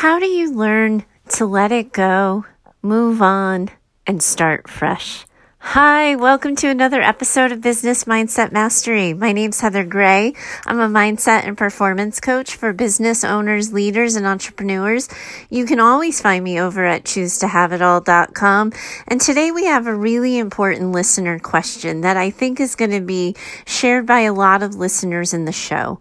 How do you learn to let it go, move on, and start fresh? Hi, welcome to another episode of Business Mindset Mastery. My name's Heather Gray. I'm a mindset and performance coach for business owners, leaders, and entrepreneurs. You can always find me over at choosetohaveitall.com. And today we have a really important listener question that I think is going to be shared by a lot of listeners in the show.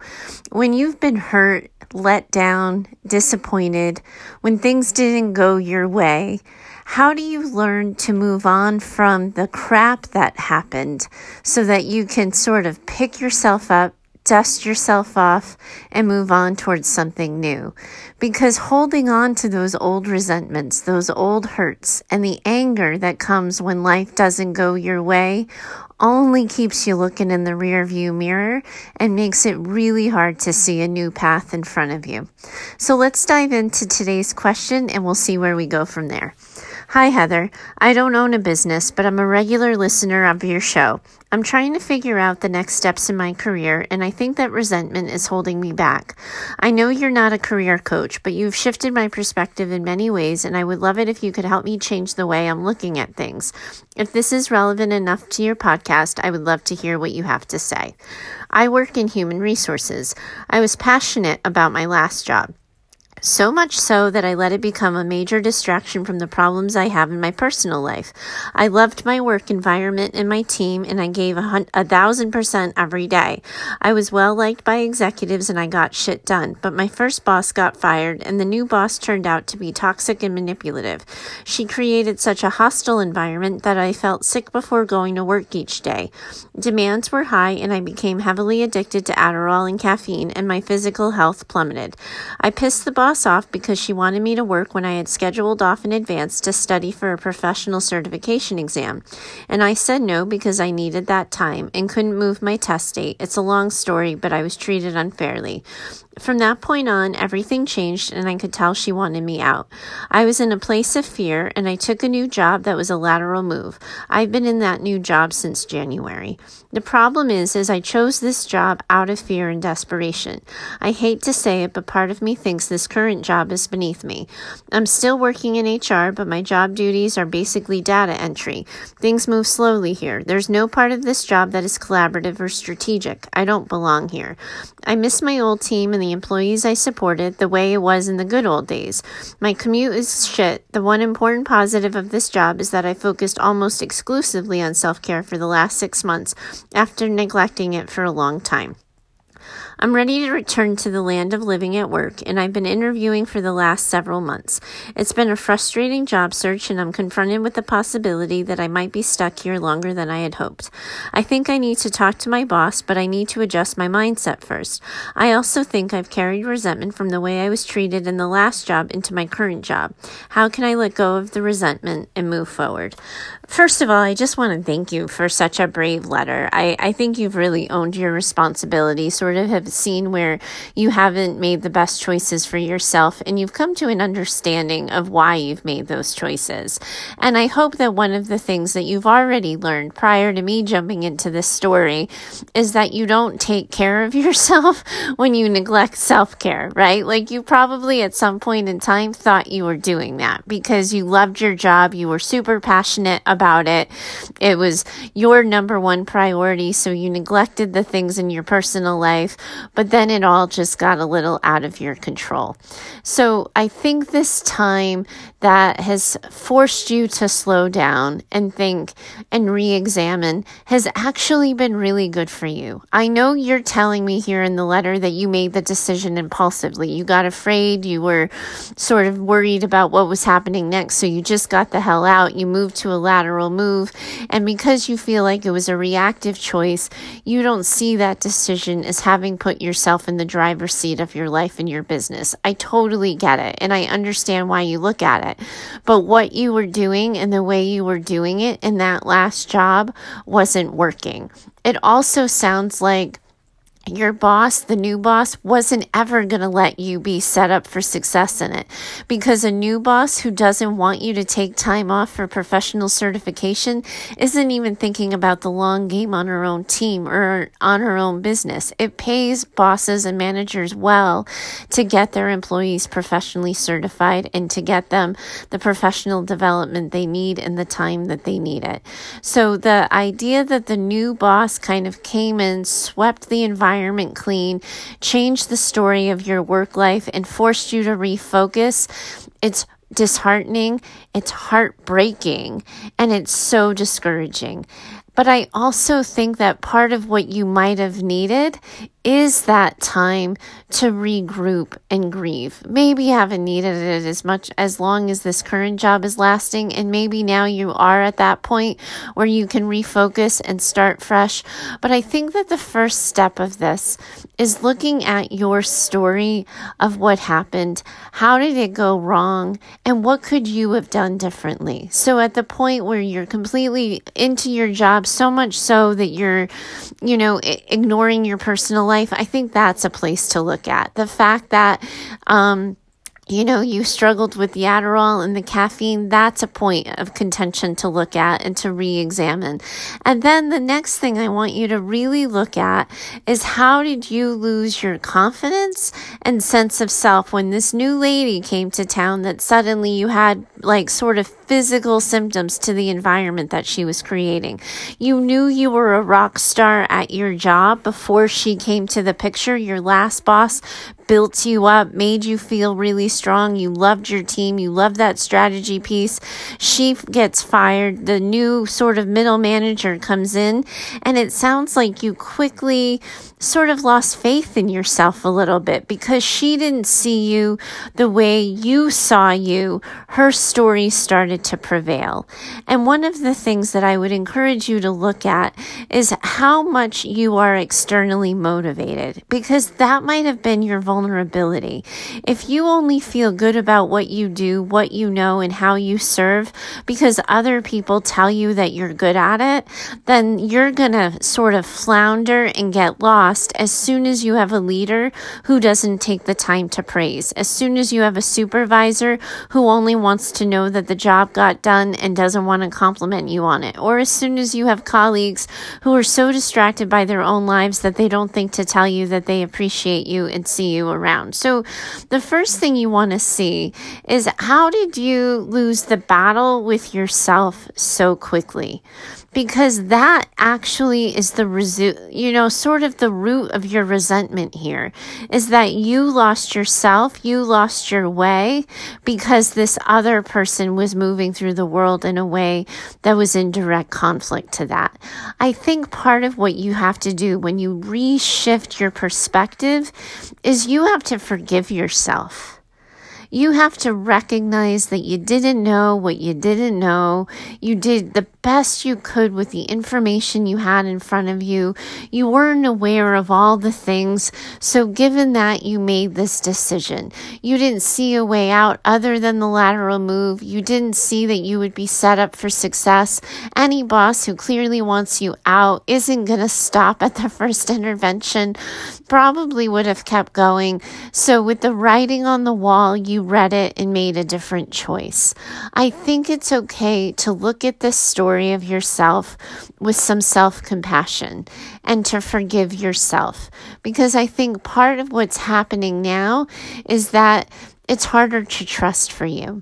When you've been hurt, let down, disappointed, when things didn't go your way, how do you learn to move on from the crap that happened so that you can sort of pick yourself up, dust yourself off, and move on towards something new? Because holding on to those old resentments, those old hurts, and the anger that comes when life doesn't go your way only keeps you looking in the rear view mirror and makes it really hard to see a new path in front of you. So let's dive into today's question and we'll see where we go from there. Hi, Heather. I don't own a business, but I'm a regular listener of your show. I'm trying to figure out the next steps in my career, and I think that resentment is holding me back. I know you're not a career coach, but you've shifted my perspective in many ways, and I would love it if you could help me change the way I'm looking at things. If this is relevant enough to your podcast, I would love to hear what you have to say. I work in human resources. I was passionate about my last job. So much so that I let it become a major distraction from the problems I have in my personal life. I loved my work environment and my team, and I gave a, hun- a thousand percent every day. I was well liked by executives and I got shit done, but my first boss got fired, and the new boss turned out to be toxic and manipulative. She created such a hostile environment that I felt sick before going to work each day. Demands were high, and I became heavily addicted to Adderall and caffeine, and my physical health plummeted. I pissed the boss off because she wanted me to work when I had scheduled off in advance to study for a professional certification exam. And I said no because I needed that time and couldn't move my test date. It's a long story, but I was treated unfairly. From that point on, everything changed, and I could tell she wanted me out. I was in a place of fear, and I took a new job that was a lateral move. I've been in that new job since January. The problem is, is I chose this job out of fear and desperation. I hate to say it, but part of me thinks this current job is beneath me. I'm still working in HR, but my job duties are basically data entry. Things move slowly here. There's no part of this job that is collaborative or strategic. I don't belong here. I miss my old team and the employees I supported the way it was in the good old days. My commute is shit. The one important positive of this job is that I focused almost exclusively on self care for the last six months after neglecting it for a long time. I'm ready to return to the land of living at work, and I've been interviewing for the last several months. It's been a frustrating job search, and I'm confronted with the possibility that I might be stuck here longer than I had hoped. I think I need to talk to my boss, but I need to adjust my mindset first. I also think I've carried resentment from the way I was treated in the last job into my current job. How can I let go of the resentment and move forward? First of all, I just want to thank you for such a brave letter. I, I think you've really owned your responsibility, sort of have seen where you haven't made the best choices for yourself and you've come to an understanding of why you've made those choices. And I hope that one of the things that you've already learned prior to me jumping into this story is that you don't take care of yourself when you neglect self care, right? Like you probably at some point in time thought you were doing that because you loved your job, you were super passionate about it. It was your number one priority, so you neglected the things in your personal life but then it all just got a little out of your control. So I think this time that has forced you to slow down and think and re examine has actually been really good for you. I know you're telling me here in the letter that you made the decision impulsively. You got afraid, you were sort of worried about what was happening next, so you just got the hell out. You moved to a lateral move, and because you feel like it was a reactive choice, you don't see that decision as having put yourself in the driver's seat of your life and your business. I totally get it, and I understand why you look at it. But what you were doing and the way you were doing it in that last job wasn't working. It also sounds like your boss, the new boss, wasn't ever going to let you be set up for success in it. Because a new boss who doesn't want you to take time off for professional certification isn't even thinking about the long game on her own team or on her own business. It pays bosses and managers well to get their employees professionally certified and to get them the professional development they need in the time that they need it. So the idea that the new boss kind of came and swept the environment environment clean, changed the story of your work life, and forced you to refocus, it's disheartening, it's heartbreaking, and it's so discouraging. But I also think that part of what you might have needed is that time to regroup and grieve. Maybe you haven't needed it as much as long as this current job is lasting, and maybe now you are at that point where you can refocus and start fresh. But I think that the first step of this is looking at your story of what happened. How did it go wrong? And what could you have done differently? So at the point where you're completely into your job, so much so that you're, you know, ignoring your personal life, I think that's a place to look at. The fact that, um, you know, you struggled with the Adderall and the caffeine, that's a point of contention to look at and to re examine. And then the next thing I want you to really look at is how did you lose your confidence and sense of self when this new lady came to town that suddenly you had like sort of physical symptoms to the environment that she was creating? You knew you were a rock star at your job before she came to the picture. Your last boss built you up, made you feel really strong. You loved your team. You loved that strategy piece. She gets fired. The new sort of middle manager comes in and it sounds like you quickly sort of lost faith in yourself a little bit because she didn't see you the way you saw you. Her story started to prevail. And one of the things that I would encourage you to look at is how much you are externally motivated because that might have been your vulnerability. If you only feel good about what you do, what you know, and how you serve because other people tell you that you're good at it, then you're going to sort of flounder and get lost as soon as you have a leader who doesn't take the time to praise, as soon as you have a supervisor who only wants to know that the job got done and doesn't want to compliment you on it, or as soon as you have colleagues who are so distracted by their own lives that they don't think to tell you that they appreciate you and see you around. So the first thing you want to see is how did you lose the battle with yourself so quickly? Because that actually is the resu- you know sort of the root of your resentment here is that you lost yourself you lost your way because this other person was moving through the world in a way that was in direct conflict to that i think part of what you have to do when you reshift your perspective is you have to forgive yourself you have to recognize that you didn't know what you didn't know. You did the best you could with the information you had in front of you. You weren't aware of all the things. So, given that, you made this decision. You didn't see a way out other than the lateral move. You didn't see that you would be set up for success. Any boss who clearly wants you out isn't going to stop at the first intervention, probably would have kept going. So, with the writing on the wall, you you read it and made a different choice. I think it's okay to look at this story of yourself with some self compassion and to forgive yourself. Because I think part of what's happening now is that it's harder to trust for you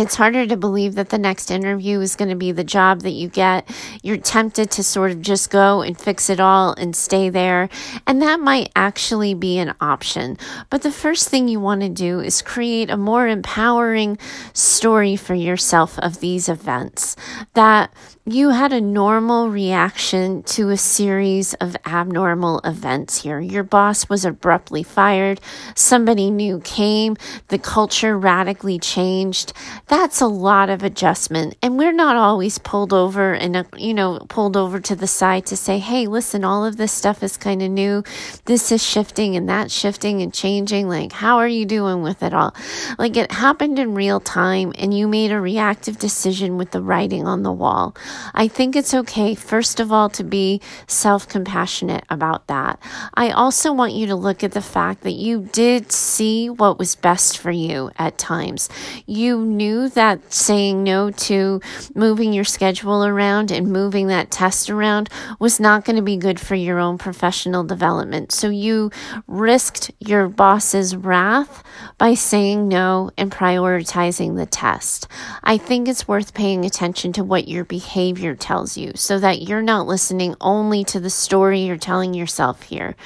it's harder to believe that the next interview is going to be the job that you get. You're tempted to sort of just go and fix it all and stay there. And that might actually be an option. But the first thing you want to do is create a more empowering story for yourself of these events that you had a normal reaction to a series of abnormal events here. Your boss was abruptly fired. Somebody new came. The culture radically changed. that's a lot of adjustment. And we're not always pulled over and, uh, you know, pulled over to the side to say, hey, listen, all of this stuff is kind of new. This is shifting and that's shifting and changing. Like, how are you doing with it all? Like, it happened in real time and you made a reactive decision with the writing on the wall. I think it's okay, first of all, to be self compassionate about that. I also want you to look at the fact that you did see what was best for you at times. You knew that saying no to moving your schedule around and moving that test around was not going to be good for your own professional development. So you risked your boss's wrath by saying no and prioritizing the test. I think it's worth paying attention to what your behavior tells you so that you're not listening only to the story you're telling yourself here.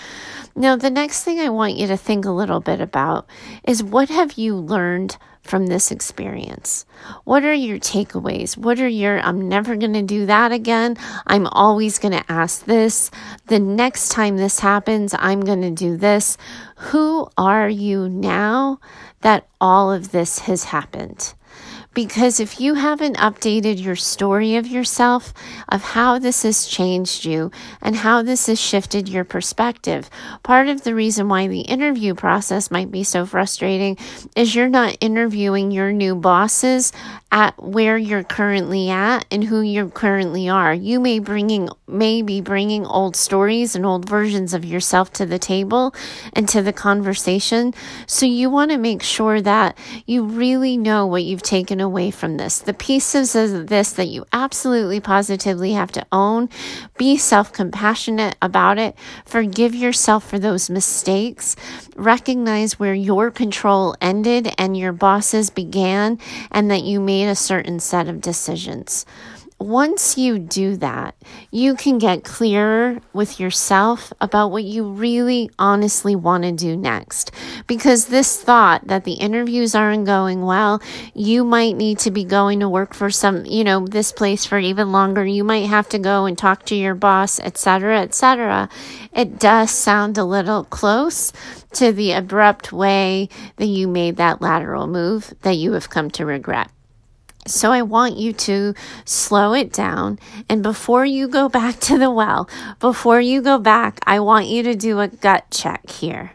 Now, the next thing I want you to think a little bit about is what have you learned from this experience? What are your takeaways? What are your, I'm never going to do that again. I'm always going to ask this. The next time this happens, I'm going to do this. Who are you now that all of this has happened? Because if you haven't updated your story of yourself, of how this has changed you and how this has shifted your perspective, part of the reason why the interview process might be so frustrating is you're not interviewing your new bosses at where you're currently at and who you currently are. You may bringing may be bringing old stories and old versions of yourself to the table and to the conversation. So you want to make sure that you really know what you've taken away from this. The pieces of this that you absolutely positively have to own. Be self-compassionate about it. Forgive yourself for those mistakes. Recognize where your control ended and your bosses began and that you made made a certain set of decisions. Once you do that, you can get clearer with yourself about what you really honestly want to do next. Because this thought that the interviews aren't going well, you might need to be going to work for some, you know, this place for even longer. You might have to go and talk to your boss, etc., etc. It does sound a little close to the abrupt way that you made that lateral move that you have come to regret. So I want you to slow it down. And before you go back to the well, before you go back, I want you to do a gut check here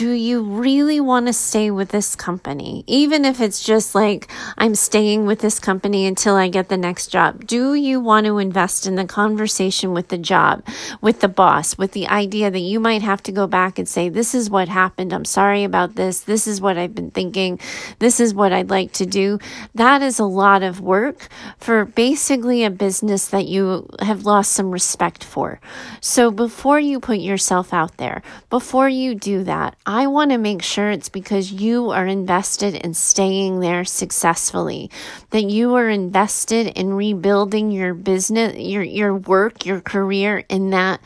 do you really want to stay with this company? Even if it's just like, I'm staying with this company until I get the next job. Do you want to invest in the conversation with the job, with the boss, with the idea that you might have to go back and say, this is what happened. I'm sorry about this. This is what I've been thinking. This is what I'd like to do. That is a lot of work for basically a business that you have lost some respect for. So before you put yourself out there, before you do that, I want to make sure it's because you are invested in staying there successfully, that you are invested in rebuilding your business, your, your work, your career in that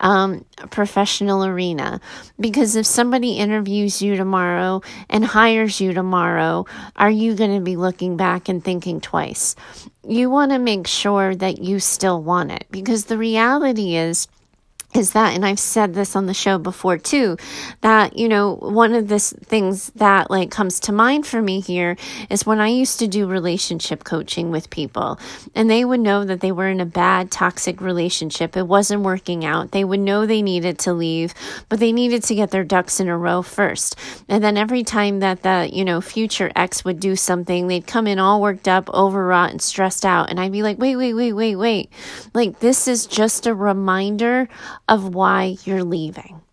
um, professional arena. Because if somebody interviews you tomorrow and hires you tomorrow, are you going to be looking back and thinking twice? You want to make sure that you still want it because the reality is is that and I've said this on the show before too that you know one of the things that like comes to mind for me here is when I used to do relationship coaching with people and they would know that they were in a bad toxic relationship. It wasn't working out. They would know they needed to leave but they needed to get their ducks in a row first. And then every time that the you know future ex would do something they'd come in all worked up overwrought and stressed out and I'd be like wait wait wait wait wait. Like this is just a reminder of why you're leaving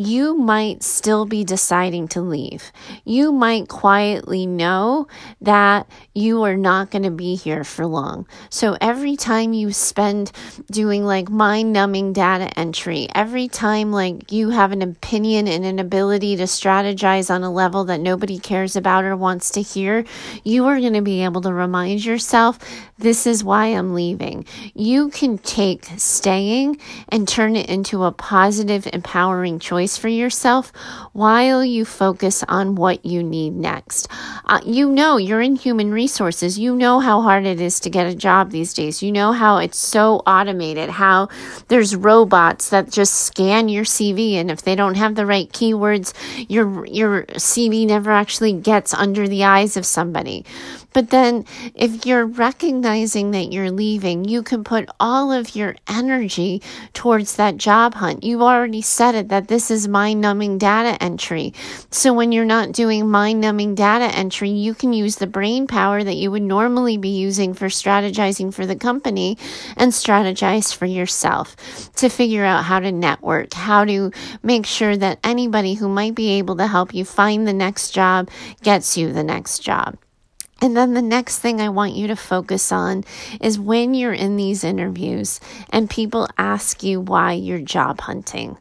you might still be deciding to leave. You might quietly know that you are not going to be here for long. So every time you spend doing like mind numbing data entry, every time like you have an opinion and an ability to strategize on a level that nobody cares about or wants to hear, you are going to be able to remind yourself, this is why I'm leaving. You can take staying and turn it into a positive, empowering choice for yourself while you focus on what you need next. uh, you know you're in human resources. You know how hard it is to get a job these days. You know how it's so automated, how there's robots that just scan your CV and if they don't have the right keywords, your your CV never actually gets under the eyes of somebody. But then if you're recognizing that you're leaving, you can put all of your energy towards that job hunt. You already said it that this is mind numbing data entry. So when you're not doing mind numbing data entry, you can use the brain power that you would normally be using for strategizing for the company and strategize for yourself to figure out how to network, how to make sure that anybody who might be able to help you find the next job gets you the next job. And then the next thing I want you to focus on is when you're in these interviews and people ask you why you're job hunting.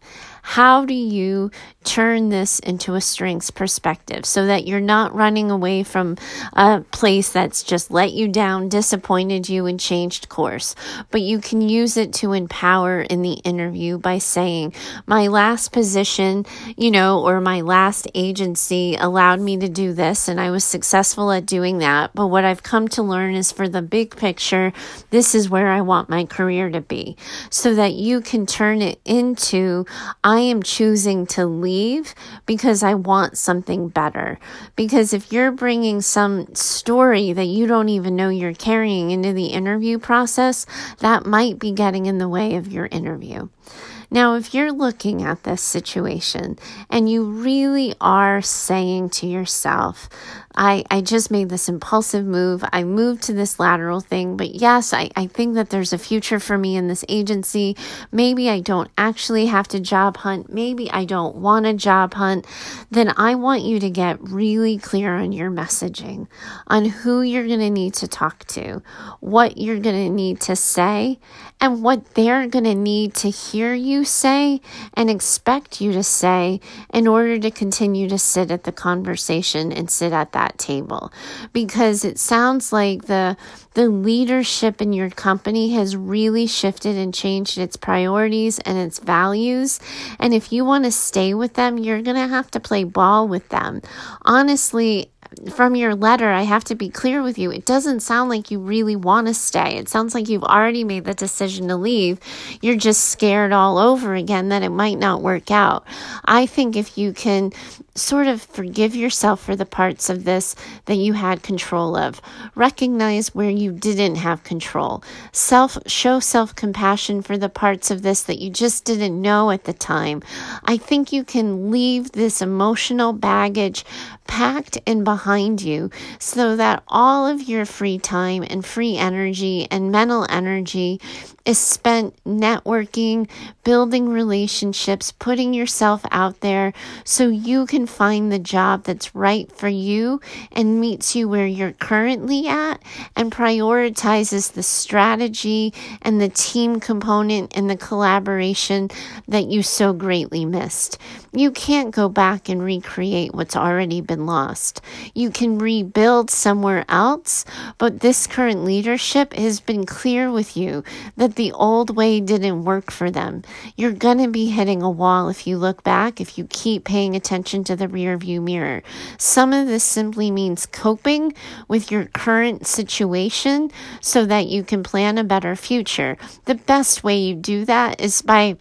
How do you turn this into a strengths perspective so that you're not running away from a place that's just let you down, disappointed you, and changed course, but you can use it to empower in the interview by saying, My last position, you know, or my last agency allowed me to do this, and I was successful at doing that. But what I've come to learn is for the big picture, this is where I want my career to be, so that you can turn it into, I am choosing to leave because I want something better. Because if you're bringing some story that you don't even know you're carrying into the interview process, that might be getting in the way of your interview. Now, if you're looking at this situation and you really are saying to yourself, I, I just made this impulsive move. I moved to this lateral thing, but yes, I, I think that there's a future for me in this agency. Maybe I don't actually have to job hunt. Maybe I don't want a job hunt. Then I want you to get really clear on your messaging, on who you're going to need to talk to, what you're going to need to say, and what they're going to need to hear you say and expect you to say in order to continue to sit at the conversation and sit at that table. Because it sounds like the the leadership in your company has really shifted and changed its priorities and its values. And if you want to stay with them you're going to have to play ball with them. Honestly from your letter, I have to be clear with you. It doesn't sound like you really want to stay. It sounds like you've already made the decision to leave. You're just scared all over again that it might not work out. I think if you can sort of forgive yourself for the parts of this that you had control of, recognize where you didn't have control, self show self-compassion for the parts of this that you just didn't know at the time. I think you can leave this emotional baggage packed and behind you so that all of your free time and free energy and mental energy is spent networking, building relationships, putting yourself out there so you can find the job that's right for you and meets you where you're currently at and prioritizes the strategy and the team component and the collaboration that you so greatly missed. You can't go back and recreate what's already been lost. You can rebuild somewhere else, but this current leadership has been clear with you that the old way didn't work for them. You're going to be hitting a wall if you look back, if you keep paying attention to the rear view mirror. Some of this simply means coping with your current situation so that you can plan a better future. The best way you do that is by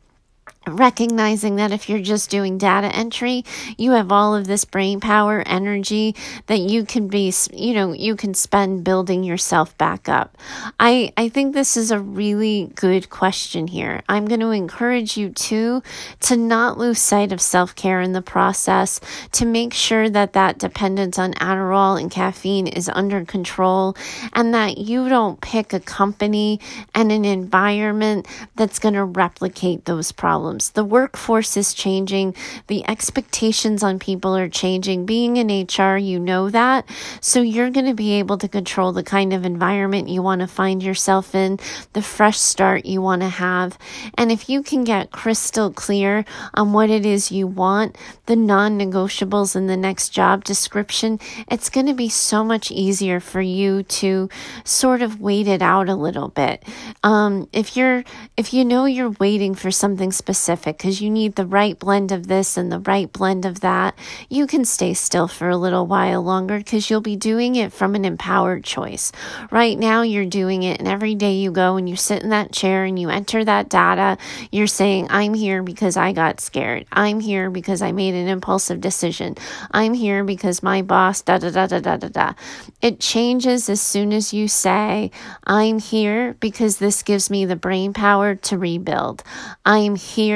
recognizing that if you're just doing data entry, you have all of this brain power, energy that you can be, you know, you can spend building yourself back up. I, I think this is a really good question here. I'm going to encourage you to, to not lose sight of self-care in the process, to make sure that that dependence on Adderall and caffeine is under control and that you don't pick a company and an environment that's going to replicate those problems problems. The workforce is changing. The expectations on people are changing. Being in HR, you know that. So you're going to be able to control the kind of environment you want to find yourself in, the fresh start you want to have. And if you can get crystal clear on what it is you want, the non negotiables in the next job description, it's going to be so much easier for you to sort of wait it out a little bit. Um, if you're, if you know you're waiting for something specific, specific because you need the right blend of this and the right blend of that, you can stay still for a little while longer because you'll be doing it from an empowered choice. Right now, you're doing it, and every day you go and you sit in that chair and you enter that data, you're saying, I'm here because I got scared. I'm here because I made an impulsive decision. I'm here because my boss, da da da da da da da. It changes as soon as you say, I'm here because this gives me the brain power to rebuild. I'm here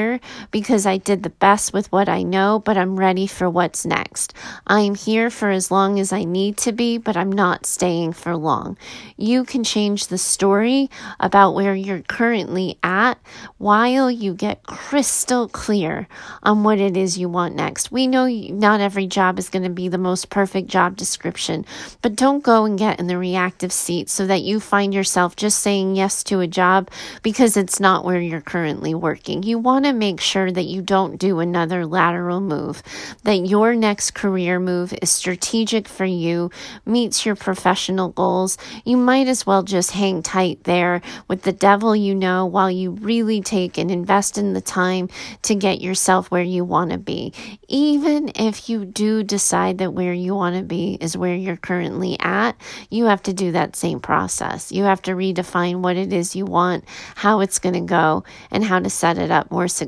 because I did the best with what I know, but I'm ready for what's next. I'm here for as long as I need to be, but I'm not staying for long. You can change the story about where you're currently at while you get crystal clear on what it is you want next. We know not every job is going to be the most perfect job description, but don't go and get in the reactive seat so that you find yourself just saying yes to a job because it's not where you're currently working. You want to make sure that you don't do another lateral move, that your next career move is strategic for you, meets your professional goals. You might as well just hang tight there with the devil you know while you really take and invest in the time to get yourself where you want to be. Even if you do decide that where you want to be is where you're currently at, you have to do that same process. You have to redefine what it is you want, how it's going to go, and how to set it up more successfully.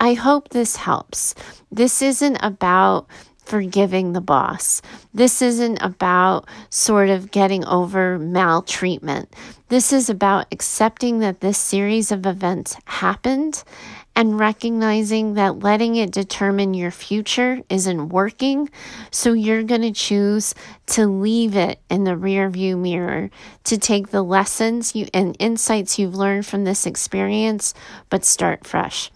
I hope this helps. This isn't about forgiving the boss. This isn't about sort of getting over maltreatment. This is about accepting that this series of events happened and recognizing that letting it determine your future isn't working. So you're going to choose to leave it in the rear view mirror, to take the lessons you and insights you've learned from this experience, but start fresh.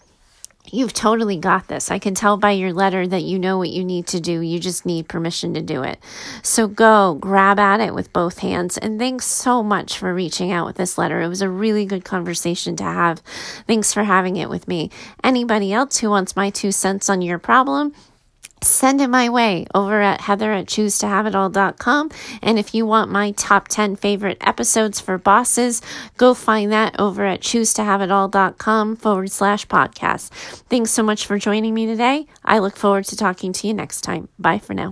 You've totally got this. I can tell by your letter that you know what you need to do. You just need permission to do it. So go grab at it with both hands. And thanks so much for reaching out with this letter. It was a really good conversation to have. Thanks for having it with me. Anybody else who wants my two cents on your problem, send it my way over at heather at choose to have it all.com and if you want my top 10 favorite episodes for bosses go find that over at choose to have it all.com forward slash podcast. Thanks so much for joining me today. I look forward to talking to you next time. Bye for now